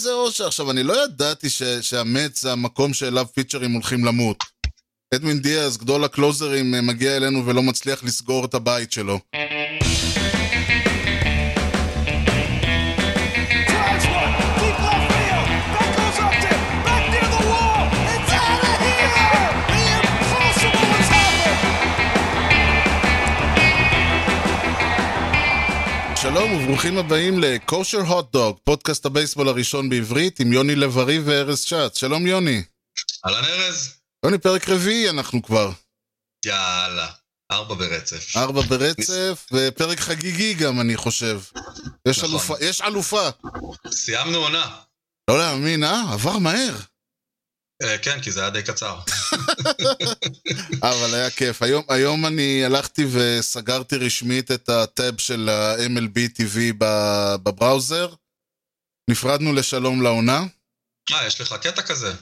איזה אושר. עכשיו, אני לא ידעתי ש, שהמץ זה המקום שאליו פיצ'רים הולכים למות. אדמין דיאז, גדול הקלוזרים, אה, מגיע אלינו ולא מצליח לסגור את הבית שלו. שלום וברוכים הבאים לקושר הוט דוג, פודקאסט הבייסבול הראשון בעברית עם יוני לב-ארי וארז שץ. שלום יוני. אהלן ארז? יוני, פרק רביעי אנחנו כבר. יאללה, ארבע ברצף. ארבע ברצף, ופרק חגיגי גם, אני חושב. יש נכון. אלופה, יש אלופה. סיימנו עונה. לא להאמין, אה? עבר מהר. אה, כן, כי זה היה די קצר. אבל היה כיף. היום, היום אני הלכתי וסגרתי רשמית את הטאב של ה-MLB TV בבראוזר. נפרדנו לשלום לעונה. אה, יש לך קטע כזה?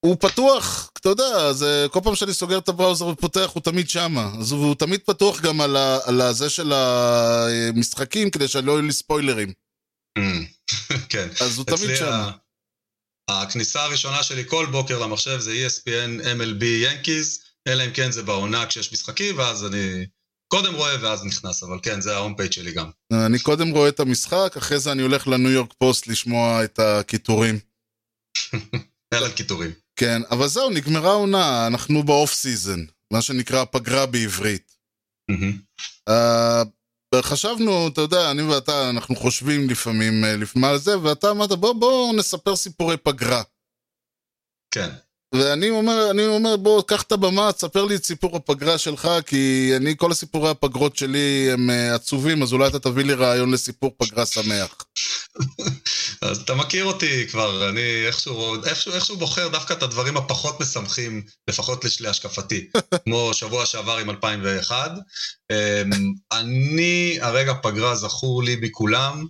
הוא פתוח, אתה יודע, זה כל פעם שאני סוגר את הבראוזר ופותח הוא תמיד שמה. אז הוא תמיד פתוח גם על, ה, על הזה של המשחקים כדי שלא יהיו לי ספוילרים. אמ, כן. אז הוא תמיד שמה. הכניסה הראשונה שלי כל בוקר למחשב זה ESPN MLB ינקיז, אלא אם כן זה בעונה כשיש משחקים, ואז אני קודם רואה ואז נכנס, אבל כן, זה ההום פייג' שלי גם. אני קודם רואה את המשחק, אחרי זה אני הולך לניו יורק פוסט לשמוע את הקיטורים. אלן קיטורים. כן, אבל זהו, נגמרה העונה, אנחנו ב off season, מה שנקרא פגרה בעברית. מהמם. Uh, חשבנו, אתה יודע, אני ואתה, אנחנו חושבים לפעמים uh, לפעמים על זה, ואתה אמרת, בוא, בוא נספר סיפורי פגרה. כן. ואני אומר, אני אומר, בוא, קח את הבמה, תספר לי את סיפור הפגרה שלך, כי אני, כל הסיפורי הפגרות שלי הם uh, עצובים, אז אולי אתה תביא לי רעיון לסיפור פגרה שמח. אז אתה מכיר אותי כבר, אני איכשהו, איכשהו, איכשהו בוחר דווקא את הדברים הפחות משמחים, לפחות לש- להשקפתי, כמו שבוע שעבר עם 2001. אמ, אני, הרגע פגרה זכור לי מכולם,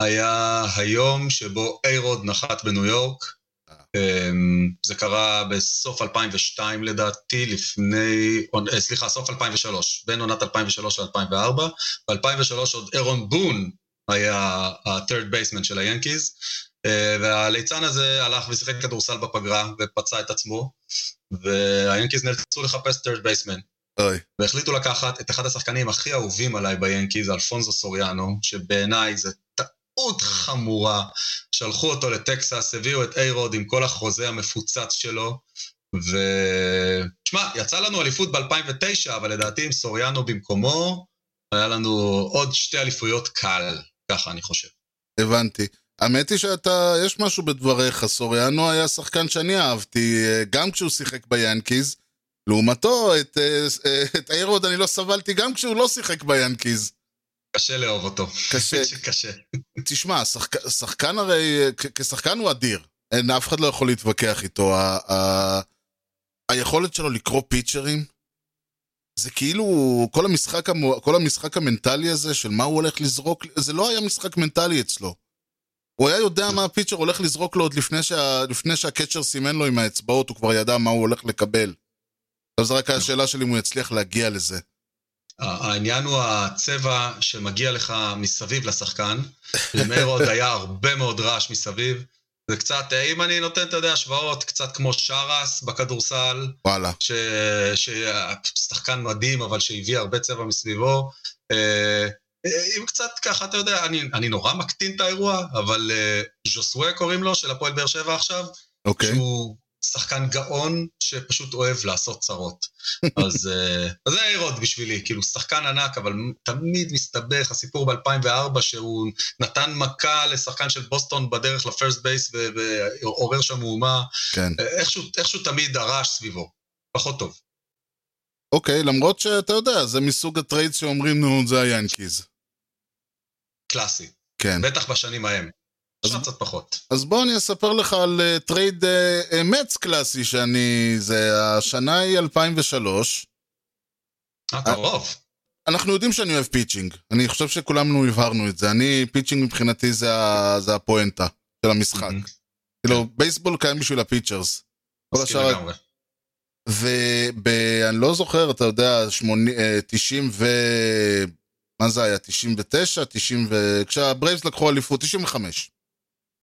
היה היום שבו איירוד נחת בניו יורק. אמ, זה קרה בסוף 2002 לדעתי, לפני, אה, סליחה, סוף 2003, בין עונת 2003 ל-2004. ב-2003 עוד אירון בון היה ה-third baseman של היאנקיז, אה, והליצן הזה הלך ושיחק כדורסל בפגרה ופצע את עצמו, והיאנקיז נאלצו לחפש third baseman. אוי. והחליטו לקחת את אחד השחקנים הכי אהובים עליי ביאנקיז, אלפונזו סוריאנו, שבעיניי זה טעות חמורה. שלחו אותו לטקסס, הביאו את איירוד עם כל החוזה המפוצץ שלו, ו... תשמע, יצא לנו אליפות ב-2009, אבל לדעתי עם סוריאנו במקומו, היה לנו עוד שתי אליפויות קל, ככה אני חושב. הבנתי. האמת היא שאתה, יש משהו בדבריך, סוריאנו היה שחקן שאני אהבתי, אה, גם כשהוא שיחק ביאנקיז. לעומתו, את, אה, אה, את איירוד אני לא סבלתי גם כשהוא לא שיחק ביאנקיז. קשה לאהוב אותו. קשה. קשה. תשמע, שחק, שחקן הרי, כ- כשחקן הוא אדיר. אין, אף אחד לא יכול להתווכח איתו. ה, ה, היכולת שלו לקרוא פיצ'רים, זה כאילו, כל המשחק, המו- כל המשחק המנטלי הזה של מה הוא הולך לזרוק, זה לא היה משחק מנטלי אצלו. הוא היה יודע מה הפיצ'ר הולך לזרוק לו עוד לפני, שה, לפני שהקצ'ר סימן לו עם האצבעות, הוא כבר ידע מה הוא הולך לקבל. עכשיו זו רק השאלה שלי אם הוא יצליח להגיע לזה. העניין הוא הצבע שמגיע לך מסביב לשחקן. עם איירוד היה הרבה מאוד רעש מסביב. זה קצת, אם אני נותן, אתה יודע, השוואות, קצת כמו שרס בכדורסל, וואלה. ש... ששחקן מדהים, אבל שהביא הרבה צבע מסביבו. אה, אה, אם קצת ככה, אתה יודע, אני, אני נורא מקטין את האירוע, אבל אה, ז'וסווה קוראים לו, של הפועל באר שבע עכשיו, אוקיי. שהוא שחקן גאון שפשוט אוהב לעשות צרות. אז אה, אז זה איירוד בשבילי, כאילו שחקן ענק, אבל תמיד מסתבך, הסיפור ב-2004 שהוא נתן מכה לשחקן של בוסטון בדרך ל first base ועורר שם מהומה, כן. אה, איכשהו, איכשהו תמיד הרעש סביבו, פחות טוב. אוקיי, למרות שאתה יודע, זה מסוג ה trade שאומרים, נו, זה היאנקיז. קלאסי, כן. בטח בשנים ההם. עכשיו קצת פחות. אז בוא אני אספר לך על trade מטס קלאסי שאני... זה השנה היא 2003. אה, קרוב. אנחנו יודעים שאני אוהב pitching. אני חושב שכולנו הבהרנו את זה. אני, pitching מבחינתי זה, זה הפואנטה של המשחק. כאילו, בייסבול קיים בשביל ה pitchers. כל השאר... ואני לא זוכר, אתה יודע, 80, אה, 90 ו... מה זה היה? 99? 90 ו... כשהברייבס לקחו אליפות, 95.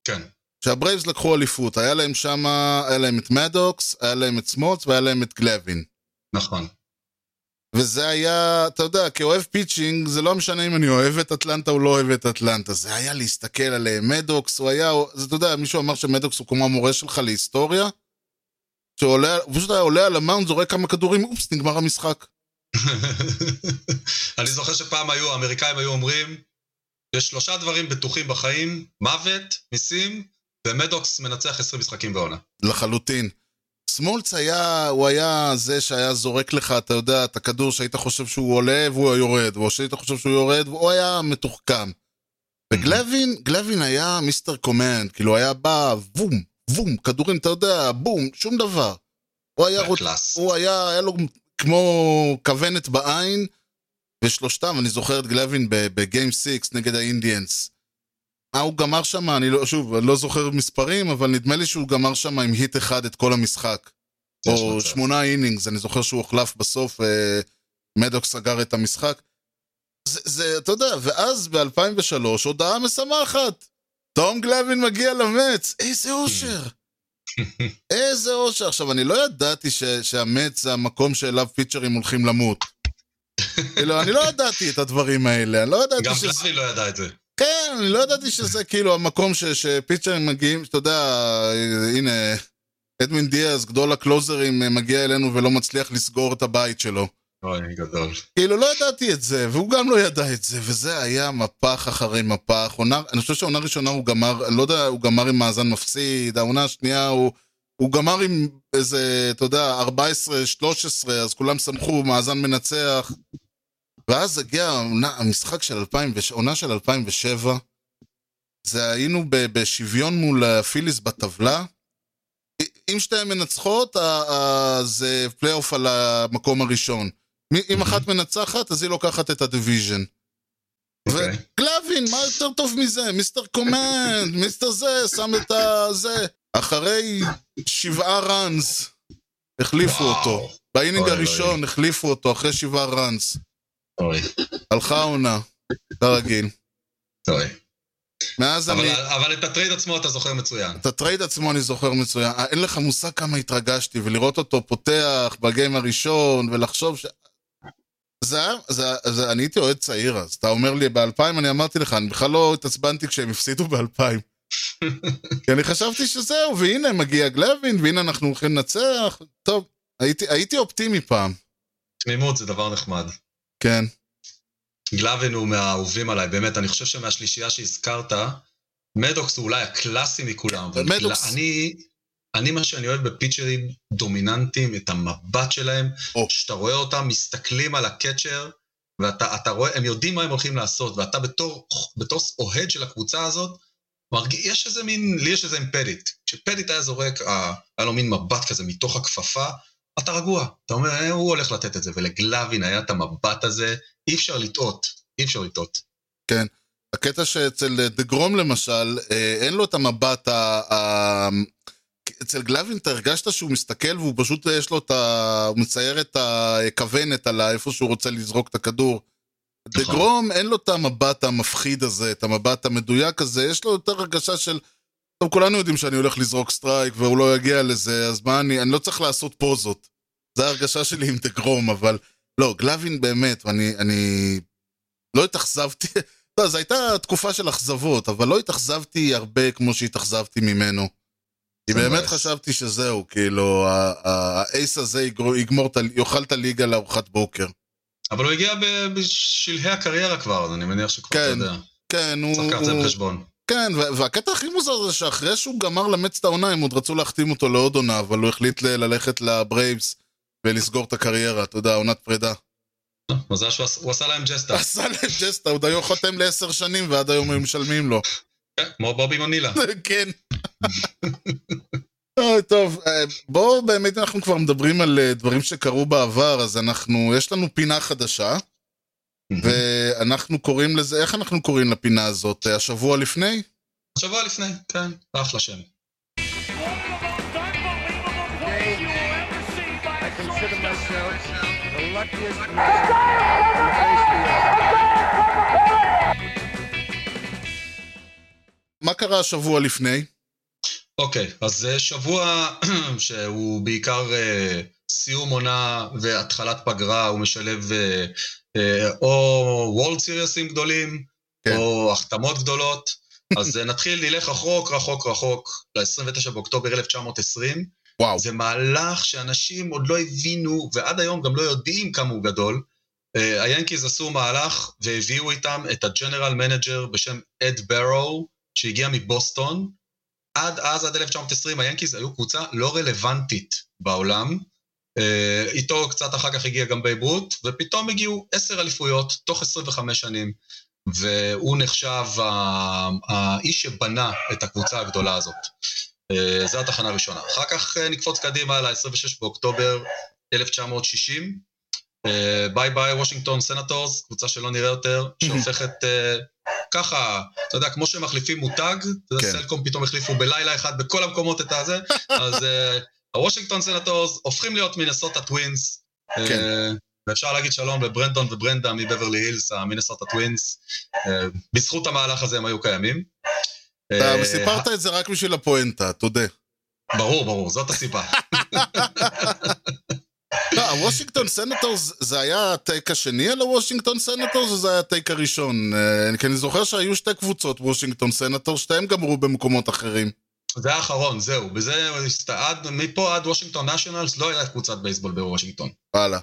כן. כשהברייבס לקחו אליפות, היה להם שם, היה להם את מדוקס, היה להם את סמולץ והיה להם את גלווין. נכון. וזה היה, אתה יודע, כאוהב pitching, זה לא משנה אם אני אוהב את אטלנטה או לא אוהב את אטלנטה, זה היה להסתכל עליהם. מדוקס, הוא היה, זה, אתה יודע, מישהו אמר שמדוקס הוא כמו המורה שלך להיסטוריה, שעולה, הוא פשוט היה עולה על ה mound, זורק כמה כדורים, אופס, נגמר המשחק. אני זוכר שפעם היו, האמריקאים היו אומרים, יש שלושה דברים בטוחים בחיים, מוות, מיסים, ומדוקס מנצח 20 משחקים בעונה. לחלוטין. סמולץ היה, הוא היה זה שהיה זורק לך, אתה יודע, את הכדור שהיית חושב שהוא עולה והוא יורד, או שהיית חושב שהוא יורד, והוא היה מתוחכם. וגלווין, גלווין היה מיסטר קומנד, כאילו היה בא, בום, בום, כדורים, אתה יודע, בום, שום דבר. הוא היה, רוצ... הוא היה, היה לו כמו כוונת בעין, ושלושתם, אני זוכר את גלווין בגיים 6 נגד האינדיאנס. מה הוא גמר שם, אני לא, שוב, אני לא זוכר מספרים, אבל נדמה לי שהוא גמר שם עם היט אחד את כל המשחק. או מצב. שמונה אינינגס, אני זוכר שהוא הוחלף בסוף, אה, מדוק סגר את המשחק. זה, זה, אתה יודע, ואז ב-2003, הודעה משמחת. תום גלווין מגיע למץ, איזה אושר. איזה אושר. עכשיו, אני לא ידעתי ש, שהמץ זה המקום שאליו פיצ'רים הולכים למות. כאילו, אני לא ידעתי את הדברים האלה, אני לא ידעתי גם שזה... גלאבי לא ידע את זה. כן, אני לא ידעתי שזה כאילו המקום ש, שפיצ'רים מגיעים, שאתה יודע, הנה, אדמין דיאז, גדול הקלוזרים, מגיע אלינו ולא מצליח לסגור את הבית שלו. אוי, גדול. כאילו, לא ידעתי את זה, והוא גם לא ידע את זה, וזה היה מפח אחרי מפח. עונה, אני חושב שהעונה הראשונה הוא גמר, לא יודע, הוא גמר עם מאזן מפסיד, העונה השנייה הוא... הוא גמר עם איזה, אתה יודע, 14-13, אז כולם שמחו, מאזן מנצח. ואז הגיע העונה, המשחק של 2000, עונה של 2007. זה היינו בשוויון מול הפיליס בטבלה. אם שתיהן מנצחות, ה- זה פלייאוף על המקום הראשון. אם אחת מנצחת, אז היא לוקחת את ה division. אוקיי. וגלווין, מה יותר טוב מזה? mister command, mister זה, שם את הזה. אחרי שבעה runs, החליפו וואו. אותו. ב inning אוי, הראשון החליפו אותו אחרי שבעה runs. אוי, הלכה העונה, כרגיל. אוי. מאז אבל, אני... אבל את ה trade עצמו אתה זוכר מצוין. את ה trade עצמו אני זוכר מצוין. אה, אין לך מושג כמה התרגשתי, ולראות אותו פותח ב game הראשון, ולחשוב ש... זה היה, זה, זה, אני הייתי אוהד צעיר אז. אתה אומר לי, ב-2000 אני אמרתי לך, אני בכלל לא התעצבנתי כשהם הפסידו ב-2000. כי אני חשבתי שזהו, והנה מגיע גלווין, והנה אנחנו הולכים לנצח. טוב, הייתי, הייתי אופטימי פעם. תמימות זה דבר נחמד. כן. גלאבין הוא מהאהובים עליי, באמת, אני חושב שמהשלישייה שהזכרת, מדוקס הוא אולי הקלאסי מכולם, מדוקס. אני, אני מה שאני אוהב בפיצ'רים דומיננטיים, את המבט שלהם, או. שאתה רואה אותם מסתכלים על הקצ'ר, ואתה אתה רואה, הם יודעים מה הם הולכים לעשות, ואתה בתור, בתור אוהד של הקבוצה הזאת, יש איזה מין, לי יש איזה עם פדיט. כשפדיט היה זורק, אה, היה לו מין מבט כזה מתוך הכפפה, אתה רגוע. אתה אומר, אה, הוא הולך לתת את זה, ולגלווין היה את המבט הזה, אי אפשר לטעות, אי אפשר לטעות. הקטע שאצל דגרום למשל, אה, אין לו את המבט ה... אצל גלווין אתה הרגשת שהוא מסתכל והוא פשוט יש לו את ה... הוא מצייר את הכוונת על איפה שהוא רוצה לזרוק את הכדור. נכון. דגרום אין לו את המבט המפחיד הזה, את המבט המדויק הזה, יש לו יותר הרגשה של... טוב, כולנו יודעים שאני הולך לזרוק סטרייק והוא לא יגיע לזה, אז מה אני... אני לא צריך לעשות פוזות. זו ההרגשה שלי עם דגרום, אבל... לא, גלווין באמת, ואני אני לא התאכזבתי, לא, זו הייתה תקופה של אכזבות, אבל לא התאכזבתי הרבה כמו שהתאכזבתי ממנו. כי באמת. חשבתי שזהו, כאילו, ה ace הזה יגמור, יאכל את הליגה לארוחת בוקר. אבל הוא הגיע בשלהי הקריירה כבר, אז אני מניח שכבר, אתה כן, יודע, כן, הוא... צריך לקחת את זה בחשבון. כן, והקטע הכי מוזר זה שאחרי שהוא גמר למטס את העונה, הם עוד רצו להחתים אותו לעוד עונה, אבל הוא החליט ללכת לברייבס ולסגור את הקריירה, אתה יודע, עונת פרידה. מזל שהוא עש- הוא עשה להם ג'סטה, עשה להם ג'סטה, הוא היה חותם לעשר שנים ועד היום הם משלמים לו. כן, כמו בובי בונילה. כן. אוי, טוב, אה, בואו באמת אנחנו כבר מדברים על אה, דברים שקרו בעבר, אז אנחנו, יש לנו פינה חדשה, ואנחנו קוראים לזה, איך אנחנו קוראים לפינה הזאת? אה, השבוע לפני? שבוע לפני, כן, אחלה שם. מה קרה השבוע לפני? אוקיי, אז זה שבוע שהוא בעיקר אה, סיום עונה והתחלת פגרה, הוא משלב אה, אה, או World Series ים גדולים, כן. או החתמות גדולות. אז נתחיל, נלך רחוק, רחוק, רחוק, ל-29 באוקטובר 1920. וואו. זה מהלך שאנשים עוד לא הבינו, ועד היום גם לא יודעים כמה הוא גדול. אה, היאנקיז עשו מהלך והביאו איתם את ה general manager בשם אד בארו, שהגיע מבוסטון. עד אז, עד 1920, היאנקיז היו קבוצה לא רלוונטית בעולם. אה, איתו קצת אחר כך הגיע גם בייב רות, ופתאום הגיעו עשר אליפויות תוך 25 שנים. והוא נחשב האיש שבנה את הקבוצה הגדולה הזאת. אה, זו התחנה הראשונה. אחר כך אה, נקפוץ קדימה ל-26 באוקטובר 1960. אה, bye bye וושינגטון סנטורס, קבוצה שלא נראה יותר, שהופכת אה, ככה, אתה יודע, כמו שמחליפים מותג, אתה יודע, כן. סלקום פתאום החליפו בלילה אחד בכל המקומות את הזה, אז אה, הוושינגטון סנטורס הופכים להיות מינסוטה טווינס. אה, כן. ואפשר להגיד שלום לברנדון וברנדה מבברלי הילס, המינסוטה טווינס. אה, בזכות המהלך הזה הם היו קיימים. אתה סיפרת את זה רק בשביל הפואנטה, תודה. ברור, ברור, זאת הסיבה. לא, הוושינגטון סנטורס, זה היה ה take השני על הוושינגטון סנטורס, או זה היה ה take הראשון? אה, כי אני זוכר שהיו שתי קבוצות וושינגטון סנטורס, שתיהם גמרו במקומות אחרים. זה האחרון, זהו. בזה, עד, מפה עד וושינגטון נשיונלס לא הייתה קבוצת בייסבול בוושינגטון. וואלה.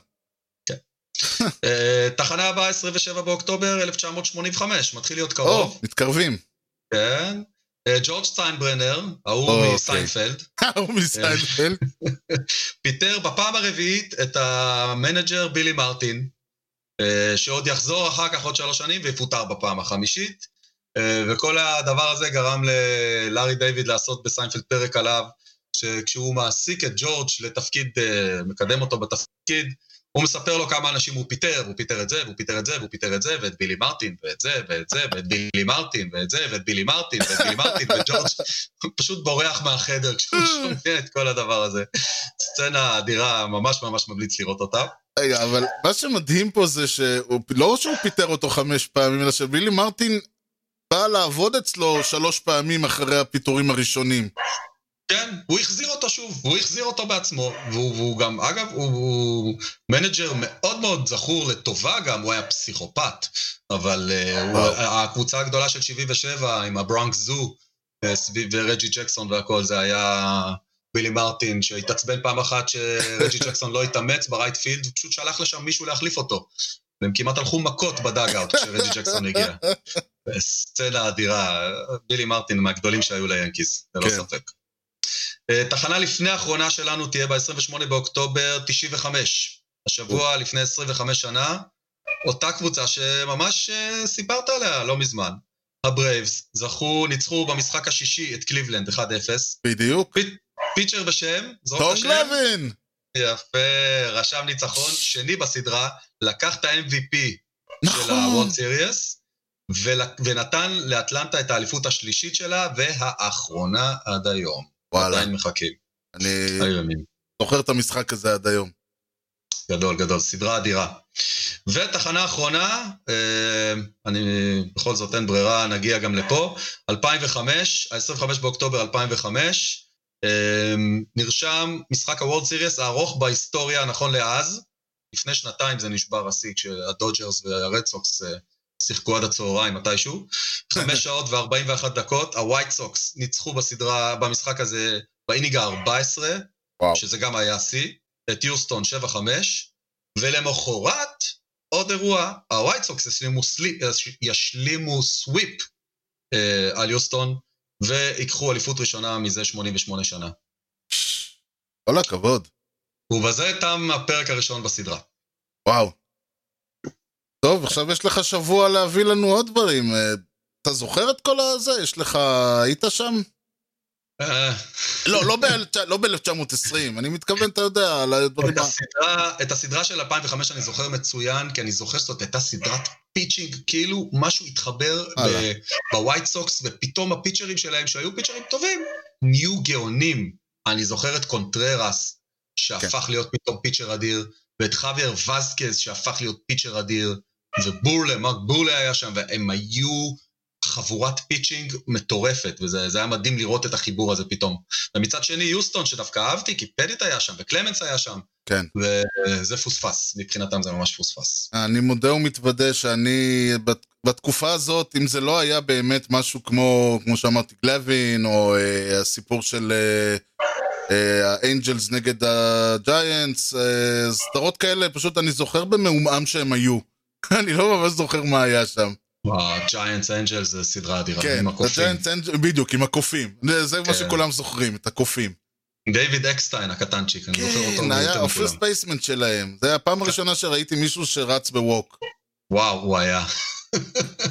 אה, תחנה הבאה, 27 באוקטובר 1985, מתחיל להיות או, קרוב. מתקרבים. כן. אה, ג'ורג' סטיינברנר, ההוא אוקיי. מסיינפלד, הוא מסיינפלד. פיטר בפעם הרביעית את ה manager בילי מרטין, אה, שעוד יחזור אחר כך עוד שלוש שנים ויפוטר בפעם החמישית. אה, וכל הדבר הזה גרם ללארי דיוויד לעשות בסיינפלד פרק עליו, שכשהוא מעסיק את ג'ורג' לתפקיד, מקדם אותו בתפקיד, הוא מספר לו כמה אנשים הוא פיטר, הוא פיטר את זה, והוא פיטר את זה, והוא פיטר את זה, ואת בילי מרטין, ואת זה, ואת זה, ואת בילי מרטין, ואת זה, ואת בילי מרטין, ואת בילי מרטין, וג'ורג' פשוט בורח מהחדר כשהוא שומע את כל הדבר הזה. סצנה אדירה, ממש ממש ממליץ לראות אותה. רגע, אבל מה שמדהים פה זה שהוא, לא שהוא פיטר אותו חמש פעמים, אלא שבילי מרטין בא לעבוד אצלו שלוש פעמים אחרי הפיטורים הראשונים. כן, הוא החזיר אותו שוב, הוא החזיר אותו בעצמו, והוא, והוא גם, אגב, הוא, הוא manager מאוד מאוד זכור לטובה גם, הוא היה פסיכופת, אבל אה, הוא, וואו. הקבוצה הגדולה של 77 עם הברונקס זו, uh, סביב רג'י ג'קסון והכל, זה היה בילי מרטין, שהתעצבן פעם אחת שרג'י ג'קסון לא התאמץ ב right field, ופשוט שלח לשם מישהו להחליף אותו. והם כמעט הלכו מכות ב dugout כשרג'י ג'קסון הגיע. סצנה אדירה, בילי מרטין מהגדולים שהיו ליאנקיז, ללא כן. ספק. אה, תחנה לפני האחרונה שלנו תהיה ב-28 באוקטובר 95. השבוע לפני 25 שנה, אותה קבוצה שממש אה, סיפרת עליה לא מזמן. הברייבס זכו, ניצחו במשחק השישי את קליבלנד 1-0. בדיוק. פי- pitcher בשם, זרוק את השם. גלווין! יפה, רשם ניצחון שני בסדרה, לקח את ה-MVP של נכון. ה-World Series, ול- ונתן לאטלנטה את האליפות השלישית שלה, והאחרונה עד היום. וואלה, עדיין מחכים. אני. זוכר את המשחק הזה עד היום. גדול, גדול, סדרה אדירה. ותחנה אחרונה, אה, אני בכל זאת אין ברירה, נגיע גם לפה, 2005, ה-25 באוקטובר 2005, אה, נרשם משחק ה World Series הארוך בהיסטוריה נכון לאז. לפני שנתיים זה נשבר השיא כשהדודג'רס והרד סוקס אה, שיחקו עד הצהריים מתישהו. חמש שעות ו-41 דקות, הווייט סוקס ניצחו בסדרה, במשחק הזה ב inning ה-14, וואו. שזה גם היה שיא, את יוסטון 7-5, ולמחרת, עוד אירוע, הווייט סוקס ישלימו, סלי, ישלימו sweep אה, על יוסטון, ויקחו אליפות ראשונה מזה 88 שנה. כל הכבוד. ובזה תם הפרק הראשון בסדרה. וואו. טוב, עכשיו יש לך שבוע להביא לנו עוד דברים. אה, אתה זוכר את כל הזה? יש לך... היית שם? אה, לא, לא ב- לא ב-1920, אני מתכוון, אתה יודע, על הדברים את. הסדרה, של 2005 אני זוכר מצוין, כי אני זוכר שזאת הייתה סדרת pitching, כאילו משהו התחבר. בווייט סוקס, ופתאום הפיצ'רים שלהם, שהיו פיצ'רים טובים, נהיו גאונים. אני זוכר את קונטררס, שהפך כן. להיות פתאום pitcher אדיר, ואת חוויאר וזקז, שהפך להיות pitcher אדיר, ובורלה, מרק בורלה היה שם, והם היו חבורת pitching מטורפת, וזה זה היה מדהים לראות את החיבור הזה פתאום. ומצד שני, יוסטון, שדווקא אהבתי, כי פטיט היה שם, וקלמנס היה שם, כן. וזה פוספס, מבחינתם זה ממש פוספס. אני מודה ומתוודה שאני, בת- בתקופה הזאת, אם זה לא היה באמת משהו כמו, כמו שאמרתי, גלווין, או אה, הסיפור של אה, אה, האנג'לס נגד הג'יינטס, אה, סדרות כאלה, פשוט אני זוכר במעומעם שהם היו. אני לא ממש זוכר מה היה שם. הג'יינטס אנג'ל זה סדרה אדירה, כן, עם הקופים. הג'יינטס אנג'ל- בדיוק, עם הקופים. זה זה מה כן. שכולם זוכרים, את הקופים. דיוויד אקסטיין הקטנצ'יק, אני זוכר אותו כן, היה מכולם. baseman שלהם. זה היה הפעם הראשונה שראיתי מישהו שרץ בווק. וואו, הוא היה.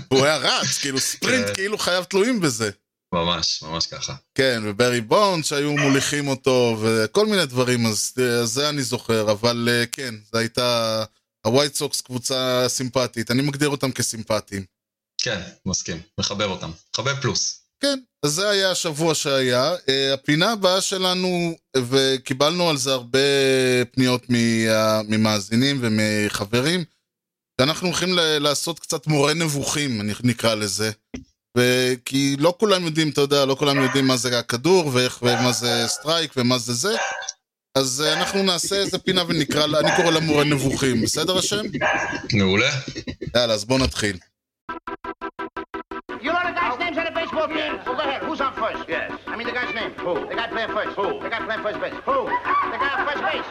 הוא היה רץ, כאילו ספרינט, כן. כאילו חייו תלויים בזה. ממש, ממש ככה. כן, וברי בונד שהיו מוליכים אותו, וכל מיני דברים, אז אה, זה אני זוכר, אבל אה, כן, זו הייתה... הווייט סוקס קבוצה סימפטית, אני מגדיר אותם כסימפטיים. כן, מסכים. מחבר אותם. מחבר פלוס. כן, אז זה היה השבוע שהיה. אה, הפינה הבאה שלנו, וקיבלנו על זה הרבה פניות ממאזינים ומחברים, שאנחנו הולכים לעשות קצת מורה נבוכים, אני נקרא לזה. וכי לא כולם יודעים, אתה יודע, לא כולם יודעים מה זה הכדור, ואיך, ומה זה strike, ומה זה זה. אז אה, אנחנו נעשה איזה פינה ונקרא, לה- אני קורא לה מורה נבוכים, בסדר השם? מעולה. יאללה, אז בואו נתחיל. You know the guy's names on the baseball team? Well, go ahead. Who's on first? Yes. I mean the guy's name. Who? The guy playing first. Who? The guy playing first base. Who? The guy on first base.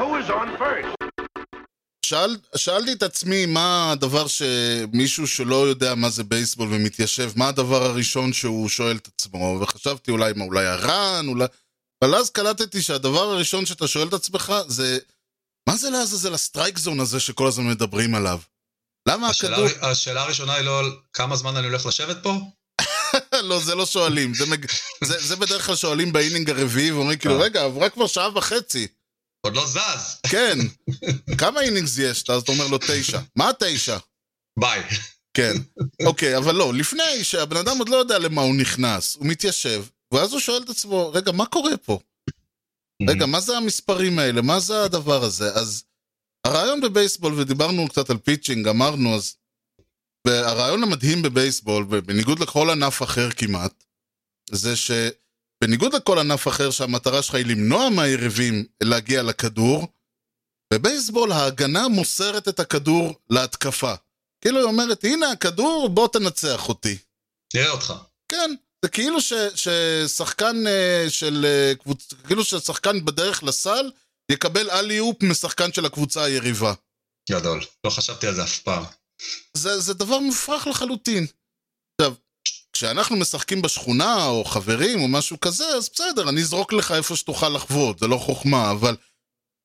Who is on first? שאל, שאלתי את עצמי מה הדבר שמישהו שלא יודע מה זה בייסבול ומתיישב, מה הדבר הראשון שהוא שואל את עצמו, וחשבתי אולי מה, אולי ה run, אולי... אבל אז קלטתי שהדבר הראשון שאתה שואל את עצמך זה, מה זה לעזאזל ה strike zone הזה שכל הזמן מדברים עליו? למה השאלה, הכדור... השאלה הראשונה היא לא על כמה זמן אני הולך לשבת פה? לא, זה לא שואלים, זה, מג... זה, זה בדרך כלל שואלים ב inning הרביעי ואומרים כאילו, אה. רגע, עברה כבר שעה וחצי. עוד לא זז. כן, כמה innings יש? אז אתה אומר לו תשע. מה תשע? ביי. כן, אוקיי, אבל לא, לפני שהבן אדם עוד לא יודע למה הוא נכנס, הוא מתיישב, ואז הוא שואל את עצמו, רגע, מה קורה פה? רגע, מה זה המספרים האלה? מה זה הדבר הזה? אז הרעיון בבייסבול, ודיברנו קצת על pitching, אמרנו, אז... והרעיון המדהים בבייסבול, ובניגוד לכל ענף אחר כמעט, זה שבניגוד לכל ענף אחר שהמטרה שלך היא למנוע מהיריבים להגיע לכדור, בבייסבול ההגנה מוסרת את הכדור להתקפה. כאילו היא אומרת, הנה הכדור, בוא תנצח אותי. נראה אותך. כן, זה כאילו ש, ששחקן אה, של אה, קבוצה, כאילו ששחקן בדרך לסל יקבל אלי-אופ משחקן של הקבוצה היריבה. גדול. לא חשבתי על זה אף פעם. זה, זה דבר מופרך לחלוטין. עכשיו, כשאנחנו משחקים בשכונה, או חברים, או משהו כזה, אז בסדר, אני אזרוק לך איפה שתוכל לחבוט, זה לא חוכמה, אבל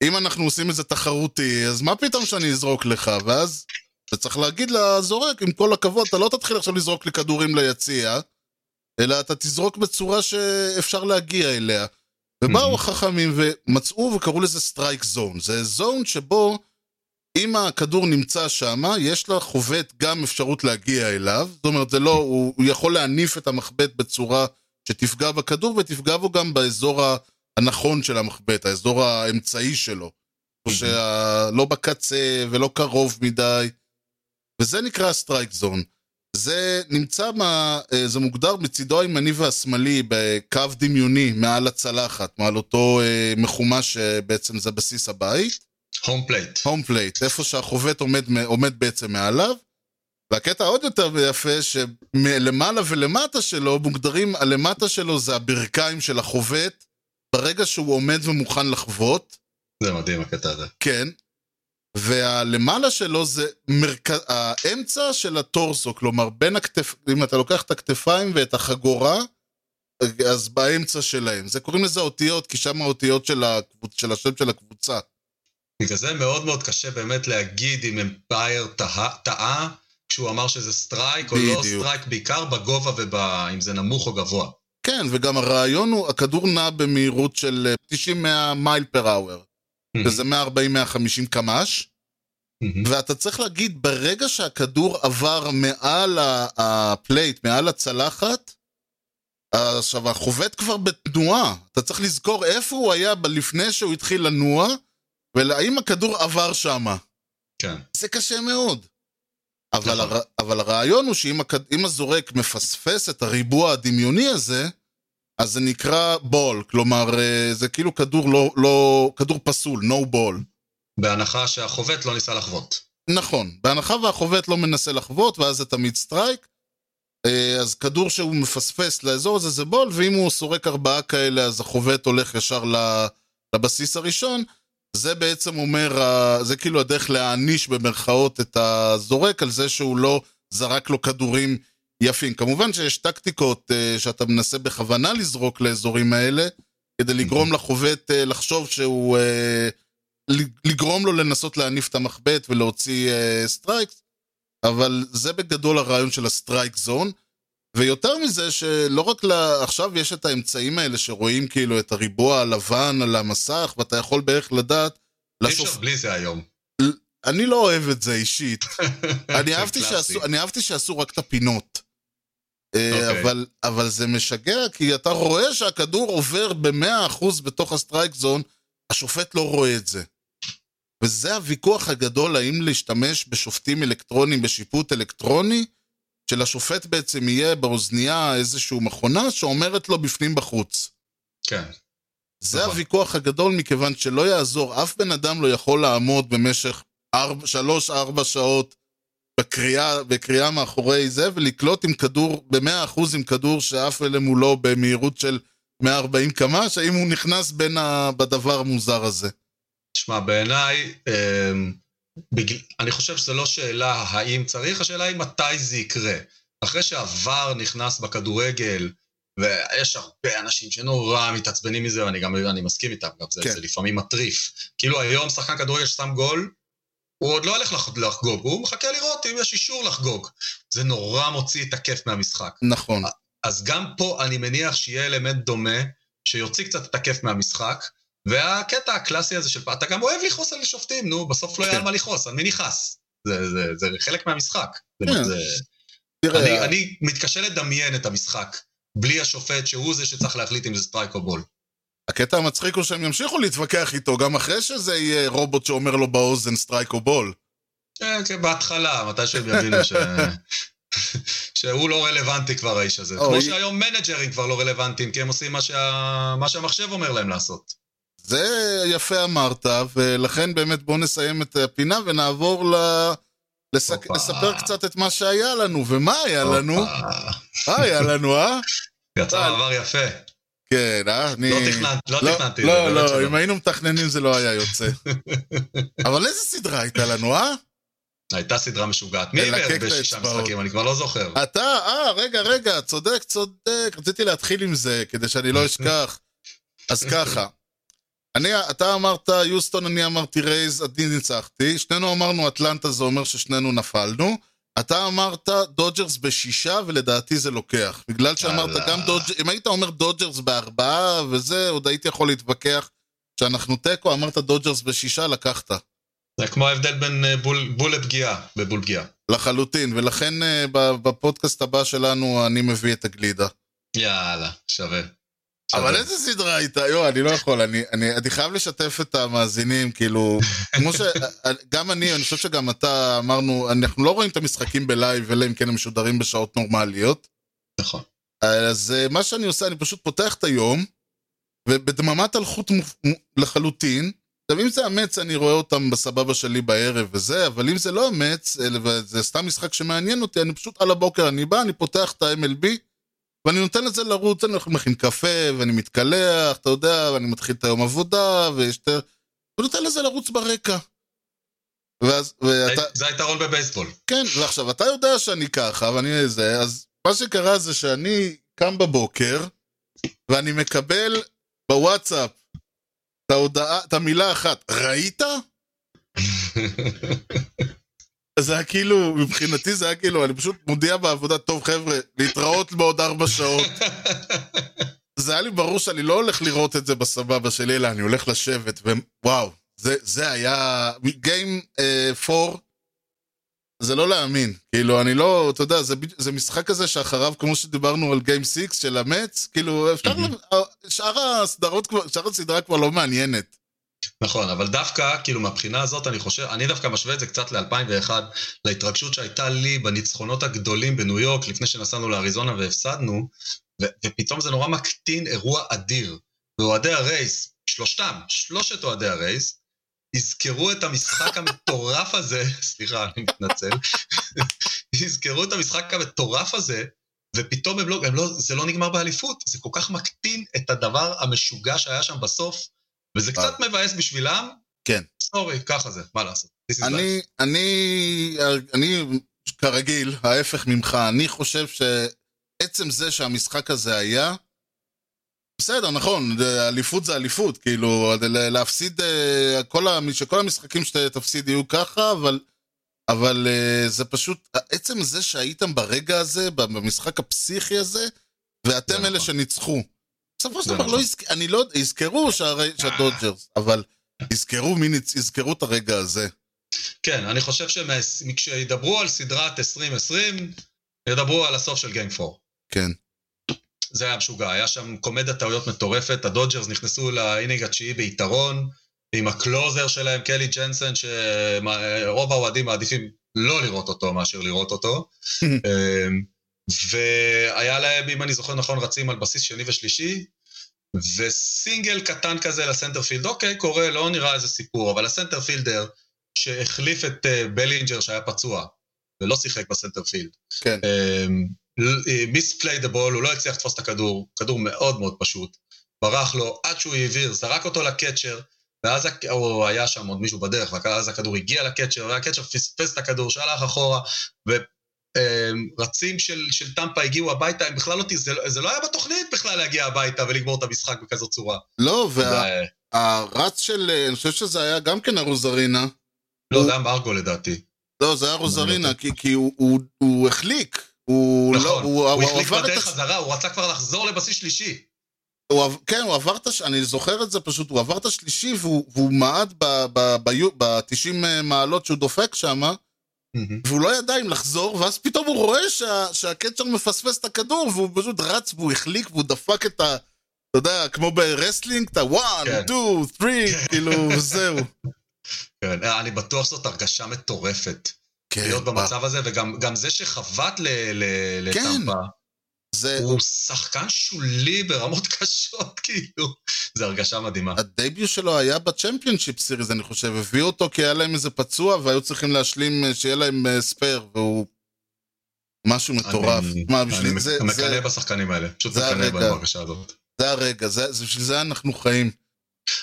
אם אנחנו עושים את זה תחרותי, אז מה פתאום שאני אזרוק לך? ואז אתה צריך להגיד לזורק, עם כל הכבוד, אתה לא תתחיל עכשיו לזרוק לי כדורים ליציע, אלא אתה תזרוק בצורה שאפשר להגיע אליה. ובאו. החכמים ומצאו וקראו לזה strike zone. זה zone שבו אם הכדור נמצא שם, יש לחובט גם אפשרות להגיע אליו. זאת אומרת, זה לא, הוא, הוא יכול להניף את המחבט בצורה שתפגע בכדור ותפגע בו גם באזור הנכון של המחבט, האזור האמצעי שלו. שה... לא בקצה ולא קרוב מדי. וזה נקרא strike zone. זה נמצא, מה, אה, זה מוגדר מצידו הימני והשמאלי בקו דמיוני מעל הצלחת, מעל אותו אה, מחומש שבעצם זה בסיס הבית. home plate. Home plate, איפה שהחובט עומד, עומד בעצם מעליו. והקטע עוד יותר יפה, שמלמעלה ולמטה שלו, מוגדרים, הלמטה שלו זה הברכיים של החובט, ברגע שהוא עומד ומוכן לחבוט, זה מדהים הקטע הזה. כן, והלמעלה שלו זה מרכ... האמצע של הטורסו, כלומר בין הכתף... אם אתה לוקח את הכתפיים ואת החגורה, אז באמצע שלהם. זה קוראים לזה אותיות, כי שם האותיות של, הקבוצ... של השם של הקבוצה. בגלל זה מאוד מאוד קשה באמת להגיד אם umpire טעה- טעה כשהוא אמר שזה strike או לא בדיוק. strike, בעיקר בגובה ואם זה נמוך או גבוה. כן, וגם הרעיון הוא, הכדור נע במהירות של אה, 90-100 mile per hour, שזה 140-150 קמ"ש, ואתה צריך להגיד, ברגע שהכדור עבר מעל ה plate, מעל הצלחת, עכשיו, החובט כבר בתנועה. אתה צריך לזכור איפה הוא היה לפני שהוא התחיל לנוע, והאם הכדור עבר שמה. כן. זה קשה מאוד. אבל, נכון. הר... אבל הרעיון הוא שאם. אם הזורק מפספס את הריבוע הדמיוני הזה, אז זה נקרא ball, כלומר אה, זה כאילו כדור לא, לא... כדור פסול, no ball. בהנחה שהחובט לא ניסה לחבוט. נכון, בהנחה והחובט לא מנסה לחבוט, ואז זה תמיד strike, אה, אז כדור שהוא מפספס לאזור הזה זה ball, ואם הוא זורק ארבעה כאלה, אז החובט הולך ישר לבסיס הראשון. זה בעצם אומר, זה כאילו הדרך להעניש במרכאות את הזורק על זה שהוא לא זרק לו כדורים יפים. כמובן שיש טקטיקות אה, שאתה מנסה בכוונה לזרוק לאזורים האלה, כדי לגרום לחובט אה, לחשוב שהוא... אה, לגרום לו לנסות להניף את המחבט ולהוציא uh, strikes, אבל זה בגדול הרעיון של ה strike zone. ויותר מזה, שלא רק ל... עכשיו יש את האמצעים האלה שרואים כאילו את הריבוע הלבן על המסך, ואתה יכול בערך לדעת... אי. אפשר בלי זה היום. אני לא אוהב את זה אישית. אני, אהבתי. שעשו, אני אהבתי שעשו רק את הפינות. אה, אוקיי. אבל, אבל זה משגע, כי אתה רואה שהכדור עובר ב-100% בתוך ה strike zone, השופט לא רואה את זה. וזה הוויכוח הגדול, האם להשתמש בשופטים אלקטרונים, בשיפוט אלקטרוני, שלשופט בעצם יהיה באוזנייה איזושהי מכונה שאומרת לו בפנים בחוץ. כן. זה נכון. הוויכוח הגדול, מכיוון שלא יעזור, אף בן אדם לא יכול לעמוד במשך ארבע- שלוש-ארבע שעות בקריאה, בקריאה מאחורי זה, ולקלוט עם כדור, במאה אחוז עם כדור שעף אלה מולו במהירות של 140 קמ"ש, האם הוא נכנס בין ה... בדבר המוזר הזה. תשמע, בעיניי, אמ, בגל... אני חושב שזו לא שאלה האם צריך, השאלה היא מתי זה יקרה. אחרי שהVAR נכנס בכדורגל, ויש הרבה אנשים שנורא מתעצבנים מזה, ואני גם אני מסכים איתם, גם זה, כן. זה לפעמים מטריף. כאילו היום שחקן כדורגל ששם גול, הוא עוד לא הולך לח- לחגוג, הוא מחכה לראות אם יש אישור לחגוג. זה נורא מוציא את הכיף מהמשחק. נכון. אז גם פה אני מניח שיהיה אלמנט דומה, שיוציא קצת את הכיף מהמשחק, והקטע הקלאסי הזה של אתה גם אוהב לכעוס על שופטים, נו, בסוף לא יהיה כן. על מה לכעוס, על מי נכעס? זה, זה, זה חלק מהמשחק. זה, כן. זה, תראה, אני, אני מתקשה לדמיין את המשחק בלי השופט שהוא זה שצריך להחליט אם זה strike או ball. הקטע המצחיק הוא שהם ימשיכו להתווכח איתו, גם אחרי שזה יהיה רובוט שאומר לו באוזן strike או ball. כן, כן, בהתחלה, מתי שהם יבינו ש... שהוא לא רלוונטי כבר האיש הזה. כמו שהיום מנג'רים כבר לא רלוונטיים, כי הם עושים מה, שה... מה שהמחשב אומר להם לעשות. זה יפה אמרת, ולכן באמת בואו נסיים את הפינה ונעבור ל... לסק... לספר קצת את מה שהיה לנו, ומה היה לנו? מה היה לנו, אה? יצא טל. מעבר יפה. כן, אה? אני... לא תכננתי, לא תכננתי. לא, באמת לא, שלא. אם היינו מתכננים זה לא היה יוצא. אבל איזה סדרה הייתה לנו, אה? הייתה סדרה משוגעת. מי את בשישה. משחקים? אני כבר לא זוכר. אתה, אה, רגע, רגע, צודק, צודק. רציתי להתחיל עם זה, כדי שאני לא אשכח. אז ככה, אני, אתה אמרת יוסטון, אני אמרתי רייז, אני ניצחתי. שנינו אמרנו אטלנטה, זה אומר ששנינו נפלנו. אתה אמרת דודג'רס בשישה, ולדעתי זה לוקח. בגלל שאמרת יאללה. גם דודג'רס, אם היית אומר דודג'רס בארבעה וזה, עוד הייתי יכול להתווכח. שאנחנו תיקו, אמרת דודג'רס בשישה, לקחת. זה כמו ההבדל בין אה, בול בול לפגיעה, בבול פגיעה. לחלוטין, ולכן אה, בפודקאסט הבא שלנו אני מביא את הגלידה. יאללה, שווה. אבל. איזה סדרה הייתה? יו, אני לא יכול, אני, אני, אני חייב לשתף את המאזינים, כאילו, כמו ש... גם אני, אני חושב שגם אתה אמרנו, אנחנו לא רואים את המשחקים בלייב, אלא אם כן הם משודרים בשעות נורמליות. נכון. אז אה, מה שאני עושה, אני פשוט פותח את היום, ובדממת אלחוט מופ- מ- לחלוטין. עכשיו, אם זה אמץ, אני רואה אותם בסבבה שלי בערב וזה, אבל אם זה לא אמץ, אלא- וזה סתם משחק שמעניין אותי, אני פשוט על הבוקר, אני בא, אני פותח את ה-MLB, ואני נותן לזה לרוץ, אני הולך מכין קפה, ואני מתקלח, אתה יודע, ואני מתחיל את היום עבודה, ויש את... ונותן לזה לרוץ ברקע. ואז, ואתה... זה היתרון בבייסבול. כן, ועכשיו, אתה יודע שאני ככה, ואני זה, אז מה שקרה זה שאני קם בבוקר, ואני מקבל בוואטסאפ את ההודעה, את המילה אחת, ראית? זה היה כאילו, מבחינתי זה היה כאילו, אני פשוט מודיע בעבודה, טוב חבר'ה, להתראות בעוד ארבע שעות. זה היה לי ברור שאני לא הולך לראות את זה בסבבה שלי, אלא אני הולך לשבת, ווואו, זה, זה היה... גיים 4, זה לא להאמין. כאילו, אני לא, אתה יודע, זה, זה משחק כזה שאחריו, כמו שדיברנו על גיים 6 של המץ, כאילו, אפשר... שאר הסדרות שאר הסדרה כבר לא מעניינת. נכון, אבל דווקא, כאילו מהבחינה הזאת, אני חושב, אני דווקא משווה את זה קצת ל-2001, להתרגשות שהייתה לי בניצחונות הגדולים בניו יורק, לפני שנסענו לאריזונה והפסדנו, ו- ופתאום זה נורא מקטין אירוע אדיר. ואוהדי הרייס, שלושתם, שלושת אוהדי הרייס, יזכרו את המשחק המטורף הזה, סליחה, אני מתנצל, יזכרו את המשחק המטורף הזה, ופתאום הם לא, הם לא, זה לא נגמר באליפות, זה כל כך מקטין את הדבר המשוגע שהיה שם בסוף, וזה קצת מבאס בשבילם. כן. סורי, ככה זה, מה לעשות. אני. אני, אני, כרגיל, ההפך ממך, אני חושב שעצם זה שהמשחק הזה היה, בסדר, נכון, אליפות זה אליפות, כאילו, להפסיד, אה, כל שכל המשחקים שתפסיד יהיו ככה, אבל, אבל אה, זה פשוט, עצם זה שהייתם ברגע הזה, במשחק הפסיכי הזה, ואתם אלה נכון. שניצחו. בסופו של דבר, נכון. לא יזכ... אני לא, יזכרו שהרי- שהדודג'רס, אבל יזכרו מי. יזכרו את הרגע הזה. כן, אני חושב שכשידברו על סדרת 2020, ידברו על הסוף של game 4. כן. זה היה משוגע, היה שם קומדיית טעויות מטורפת, הדודג'רס נכנסו ל inning התשיעי ביתרון, עם ה closer שלהם, קנלי ג'נסן, שרוב האוהדים מעדיפים לא לראות אותו מאשר לראות אותו. והיה להם, אם אני זוכר נכון, רצים על בסיס שני ושלישי, וסינגל קטן כזה ל center field, אוקיי, קורה, לא נראה איזה סיפור, אבל ה center fielder, שהחליף את אה, בלינג'ר שהיה פצוע, ולא שיחק ב center field, כן. misplayed the ball, הוא לא הצליח לתפוס את הכדור, כדור מאוד מאוד פשוט. ברח לו עד שהוא העביר, זרק אותו ל catcher, ואז הוא היה שם עוד מישהו בדרך, ואז הכדור הגיע ל catcher, וה catcher פספס את הכדור, שהלך אחורה, ורצים של, של טמפה הגיעו הביתה, הם בכלל לא, זה, לא- זה לא היה בתוכנית בכלל להגיע הביתה ולגמור את המשחק בכזאת צורה. לא, והרץ של, אה, אני חושב שזה היה גם כן ארוזרינה. לא, זה היה מרגו לדעתי. לא, זה היה ארוזרינה, כי, כי הוא, הוא, הוא החליק. הוא נכון, לא, הוא, הוא הוא החליק בדרך. חזרה, הוא רצה כבר לחזור לבסיס שלישי. הוא, כן, הוא עבר את הש... אני זוכר את זה פשוט, הוא עבר את השלישי והוא, והוא מעד ב-90 מעלות שהוא דופק שם, והוא לא ידע אם לחזור, ואז פתאום הוא רואה שה, שה catcher מפספס את הכדור, והוא פשוט רץ והוא החליק והוא דפק את ה... אתה יודע, כמו ב wrestling, את ה-one, כן. two, three, כאילו, וזהו. כן, אני בטוח שזאת הרגשה מטורפת. כן, להיות במצב הזה, וגם גם זה שחבט ל- ל- כן. זה, הוא שחקן שולי ברמות קשות, כאילו. זו הרגשה מדהימה. הדביוט שלו היה בצ'מפיונשיפ סיריז, אני חושב. הביאו אותו כי היה להם איזה פצוע, והיו צריכים להשלים, אה, שיהיה להם אה, ספייר, והוא... משהו מטורף. אני- מה, אני בשביל זה, מקנא זה, בשחקנים האלה. פשוט מקנא. בהם בהרגשה הזאת. זה הרגע, זה, זה, בשביל זה אנחנו חיים.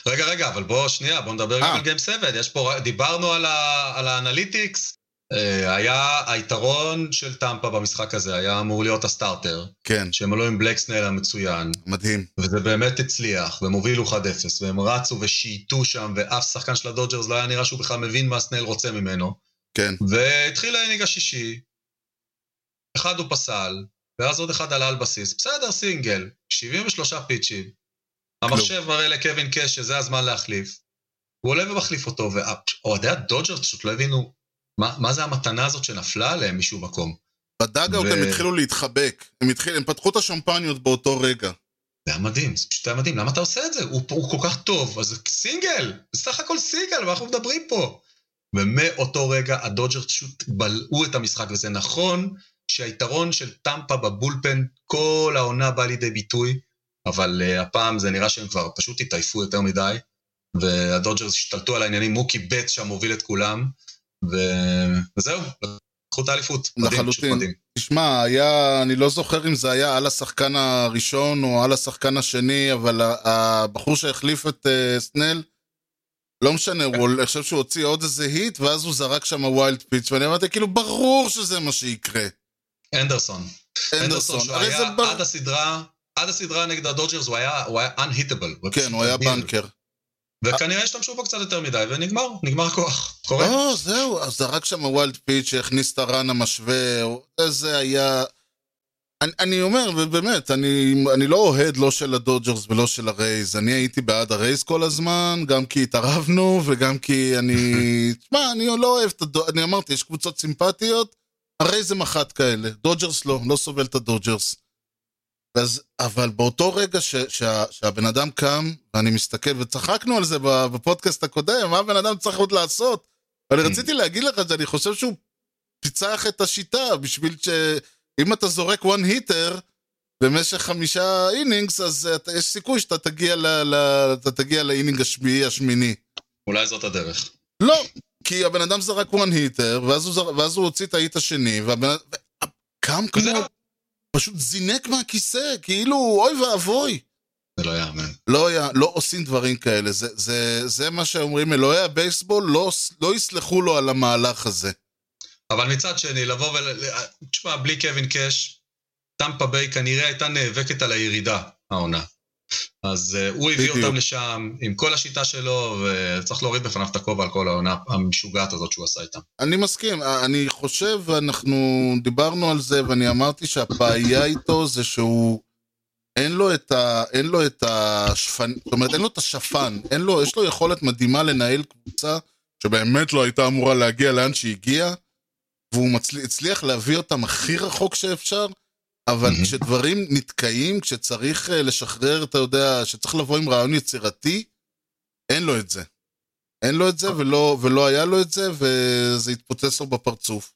רגע, רגע, אבל בוא שנייה, בוא נדבר גם אה. על game 7. יש פה, דיברנו על ה- על ה analytics. אה, היה היתרון של טמפה במשחק הזה, היה אמור להיות ה starter, כן, שהם עלו עם בלייק סנל המצוין. מדהים. וזה באמת הצליח, והם הובילו 1-0, והם רצו ושייטו שם, ואף שחקן של הדודג'רס לא היה נראה שהוא בכלל מבין מה סנל רוצה ממנו. כן, והתחיל ה inning השישי, אחד הוא פסל, ואז עוד אחד עלה על בסיס. בסדר, סינגל, 73 פיצ'ים. המחשב מראה לקווין קש שזה הזמן להחליף. הוא עולה ומחליף אותו, ואוהדי הדודג'רס פשוט לא הבינו מה, מה זה המתנה הזאת שנפלה עליהם משום מקום. ב dugout ו- הם התחילו להתחבק. הם, התחיל, הם פתחו את השמפניות באותו רגע. זה היה מדהים, זה פשוט היה מדהים, למה אתה עושה את זה? הוא, הוא כל כך טוב, אז סינגל, סך הכל סינגל, מה אנחנו מדברים פה? ומאותו רגע הדודג'רס פשוט בלעו את המשחק, וזה נכון שהיתרון של טמפה ב bullpen כל העונה בא לידי ביטוי, אבל אה, הפעם זה נראה שהם כבר פשוט התעייפו יותר מדי, והדודג'רס השתלטו על העניינים, מוקי בטס שם מוביל את כולם. וזהו, לקחו את האליפות. לחלוטין. תשמע, היה, אני לא זוכר אם זה היה על השחקן הראשון או על השחקן השני, אבל הבחור שהחליף את אה, סנל, לא משנה, הוא, אני חושב שהוא הוציא עוד איזה hit, ואז הוא זרק שם wild pitch, ואני אמרתי, כאילו, ברור שזה מה שיקרה. אנדרסון. אנדרסון, שהוא הרי היה זה בר... עד הסדרה, עד הסדרה נגד הדודג'רס, הוא היה, הוא היה unhittable. כן, הוא היה. בנקר. וכנראה השתמשו בו קצת יותר מדי, ונגמר, נגמר הכוח. קורה. לא, זהו, אז זרק שם wild pitch שהכניס את ה run המשווה, זה היה... אני, אני אומר, ובאמת, אני, אני לא אוהד לא של הדודג'רס ולא של הרייז. אני הייתי בעד הרייז כל הזמן, גם כי התערבנו וגם כי אני... תשמע, אני לא אוהב את הדודג'רס, אני אמרתי, יש קבוצות סימפטיות, הרייז הם אחת כאלה. דודג'רס לא, לא סובל את הדודג'רס. אז, אבל באותו רגע ש, שה, שהבן אדם קם, ואני מסתכל, וצחקנו על זה בפודקאסט הקודם, מה הבן אדם צריך עוד לעשות? ואני רציתי להגיד לך שאני חושב שהוא פיצח את השיטה, בשביל ש... אם אתה זורק one hitter במשך חמישה innings, אז אתה, יש סיכוי שאתה תגיע, ל, ל, אתה תגיע ל inning השביעי, השמיני. אולי זאת הדרך. לא, כי הבן אדם זרק one hitter, ואז הוא, זר... ואז הוא הוציא את האיט השני, והבן קם כמו... פשוט זינק מהכיסא, כאילו, אוי ואבוי. זה לא יאמן. לא, לא עושים דברים כאלה, זה, זה, זה מה שאומרים אלוהי הבייסבול, לא, לא יסלחו לו על המהלך הזה. אבל מצד שני, לבוא ול... תשמע, בלי קווין קאש, טמפה ביי כנראה הייתה נאבקת על הירידה, העונה. אז uh, הוא הביא. אותם לשם עם כל השיטה שלו, וצריך להוריד בפניו את הכובע על כל העונה המשוגעת הזאת שהוא עשה איתם. אני מסכים, אני חושב, אנחנו דיברנו על זה, ואני אמרתי שהבעיה איתו זה שהוא... אין לו את ה... אין לו את השפן... זאת אומרת, אין לו את השפן. אין לו... יש לו יכולת מדהימה לנהל קבוצה שבאמת לא הייתה אמורה להגיע לאן שהגיע, והוא מצל... הצליח להביא אותם הכי רחוק שאפשר, אבל. כשדברים נתקעים, כשצריך אה, לשחרר, אתה יודע, שצריך לבוא עם רעיון יצירתי, אין לו את זה. אין לו את זה, ולא, ולא היה לו את זה, וזה התפוצץ לו בפרצוף.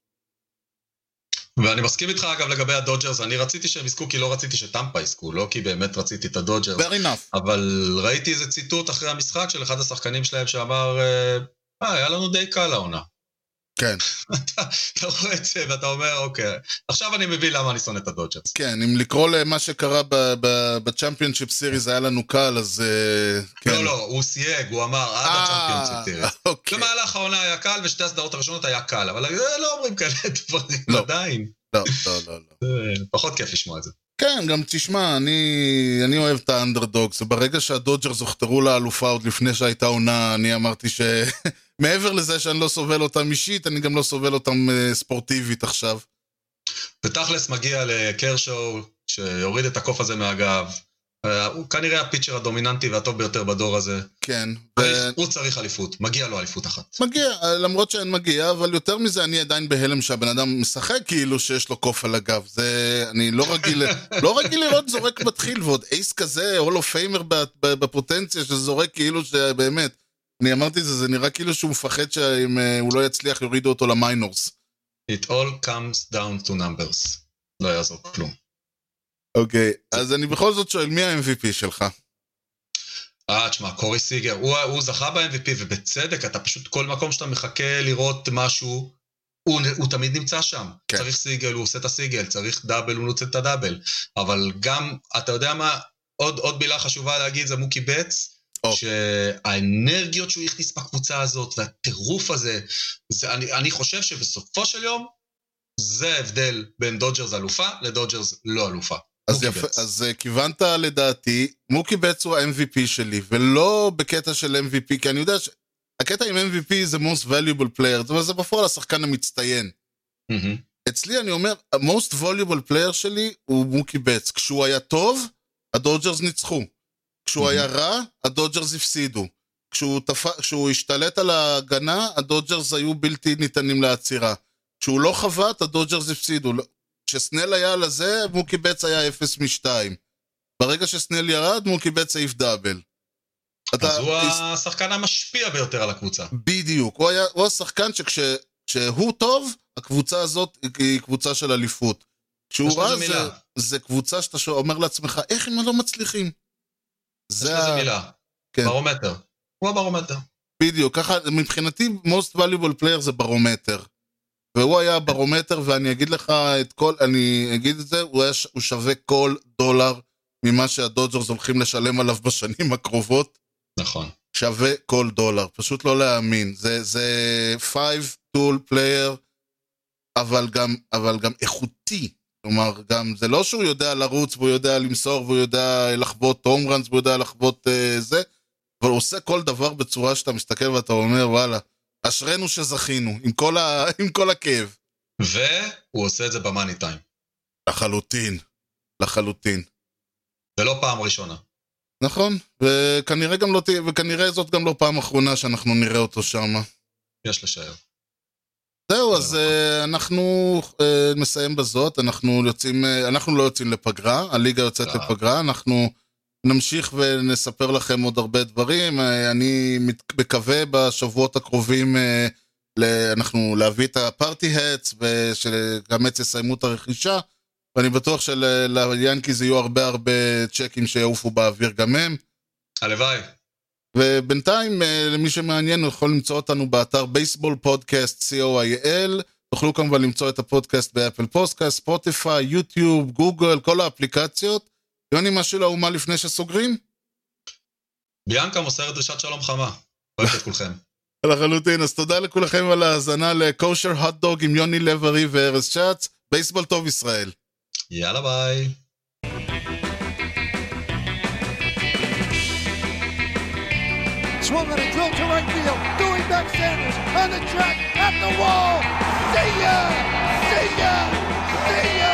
ואני מסכים איתך אגב לגבי הדודג'רס, אני רציתי שהם יזכו כי לא רציתי שטמפה יזכו, לא כי באמת רציתי את הדודג'רס. fair enough. אבל ראיתי איזה ציטוט אחרי המשחק של אחד השחקנים שלהם שאמר, אה, "אה, היה לנו די קל העונה. כן, אתה אתה רואה את זה ואתה אומר, אוקיי, עכשיו אני מבין למה אני שונא את הדודג'רס. כן, אם לקרוא למה שקרה ב championship series היה לנו קל, אז... אה, כן. לא, לא, הוא סייג, הוא אמר עד ה champions series. אה, אוקיי. במהלך העונה היה קל ושתי הסדרות הראשונות היה קל, אבל אה, לא אומרים כאלה דברים לא. עדיין. לא, לא, לא, לא. אה, פחות כיף לשמוע את זה. כן, גם תשמע, אני, אני אוהב את ה underdogs, וברגע שהדודג'רס הוכתרו לאלופה עוד לפני שהייתה עונה, אני אמרתי ש... מעבר לזה שאני לא סובל אותם אישית, אני גם לא סובל אותם אה, ספורטיבית עכשיו. ותכלס מגיע לקרשו, שיוריד את הקוף הזה מהגב. אה, הוא כנראה הפיצ'ר הדומיננטי והטוב ביותר בדור הזה. כן. ו... הוא צריך אליפות, מגיע לו אליפות אחת. מגיע, למרות שאין מגיע, אבל יותר מזה, אני עדיין בהלם שהבן אדם משחק כאילו שיש לו קוף על הגב. זה... אני לא רגיל, לא רגיל לראות זורק מתחיל, ועוד אייס כזה, הולו פיימר בפוטנציה, שזורק כאילו שבאמת. אני אמרתי את זה, זה נראה כאילו שהוא מפחד שאם אה, הוא לא יצליח יורידו אותו למיינורס. It all comes down to numbers. לא יעזור כלום. אוקיי, אז אני בכל זאת שואל, מי ה-MVP שלך? אה, תשמע, קורי סיגר, הוא, הוא זכה ב-MVP, ובצדק, אתה פשוט, כל מקום שאתה מחכה לראות משהו, הוא, הוא תמיד נמצא שם. כן. צריך סיגל, הוא עושה את הסיגל, צריך דאבל, הוא נוצא את הדאבל. אבל גם, אתה יודע מה, עוד, עוד מילה חשובה להגיד זה מוקי בטס, או. שהאנרגיות שהוא הכניס בקבוצה הזאת, והטירוף הזה, זה, אני, אני חושב שבסופו של יום, זה ההבדל בין דודג'רס אלופה לדודג'רס לא אלופה. אז יפה. אז אה, כיוונת לדעתי, מוקי בטס הוא ה-MVP שלי, ולא בקטע של MVP, כי אני יודע ש... הקטע עם MVP זה most valuable player, אבל זה בפועל השחקן המצטיין. מהמם. אצלי אני אומר, ה-most valuable player שלי הוא מוקי בטס. כשהוא היה טוב, הדודג'רס ניצחו. כשהוא. היה רע, הדודג'רס הפסידו. כשהוא, תפ... כשהוא השתלט על ההגנה, הדודג'רס היו בלתי ניתנים לעצירה. כשהוא לא חבט, הדודג'רס הפסידו. לא- כשסנל היה על הזה, מוקי בטס היה 0 מ-2. ברגע שסנל ירד, מוקי בטס העיף double. אתה- אז הוא השחקן המשפיע ביותר על הקבוצה. בדיוק, הוא, היה, הוא השחקן שכשהוא טוב, הקבוצה הזאת היא קבוצה של אליפות. כשהוא רע זה. זה קבוצה שאתה אומר לעצמך, איך הם לא מצליחים? יש זה לזה ה... מילה. כן. ברומטר. הוא הברומטר. בדיוק, ככה, מבחינתי, most valuable player זה ברומטר. והוא היה ברומטר, ואני אגיד לך את כל, אני אגיד את זה, הוא, היה, הוא שווה כל דולר ממה שהדודג'רס הולכים לשלם עליו בשנים הקרובות. נכון. שווה כל דולר, פשוט לא להאמין. זה, זה five tool player, אבל גם, אבל גם איכותי. כלומר, גם, זה לא שהוא יודע לרוץ והוא יודע למסור והוא יודע לחוות הום ראנס והוא יודע לחוות uh, זה, אבל הוא עושה כל דבר בצורה שאתה מסתכל ואתה אומר, וואלה, אשרינו שזכינו, עם כל, ה, עם כל הכאב. והוא עושה את זה במאני טיים. לחלוטין, לחלוטין. ולא פעם ראשונה. נכון, וכנראה גם לא וכנראה זאת גם לא פעם אחרונה שאנחנו נראה אותו שם. יש לשער. זהו, אז אה, אנחנו אה, נסיים בזאת, אנחנו יוצאים, אה, אנחנו לא יוצאים לפגרה, הליגה יוצאת. לפגרה, אנחנו נמשיך ונספר לכם עוד הרבה דברים. אני מקווה בשבועות הקרובים אנחנו להביא את הפארטי האטס, ושגם עץ יסיימו את הרכישה, ואני בטוח שליאנקיז יהיו הרבה הרבה צ'קים שיעופו באוויר גם הם. הלוואי. ובינתיים, אה, למי שמעניין, הוא יכול למצוא אותנו באתר baseballpodcast.co.il. תוכלו כמובן למצוא את הפודקאסט באפל פודקאסט, ספוטיפיי, יוטיוב, גוגל, כל האפליקציות. יוני, משהו לאומה לפני שסוגרים? ביאנקה מוסרת דרישת שלום חמה. אוהב את כולכם. לחלוטין, אז תודה לכולכם על ההאזנה ל Kosher Hotdog עם יוני לב-ארי וארז שץ. בייסבול טוב ישראל. יאללה ביי. Swung on a drill to right field. Doing back Sanders on the track, at the wall. See ya! See ya! See ya!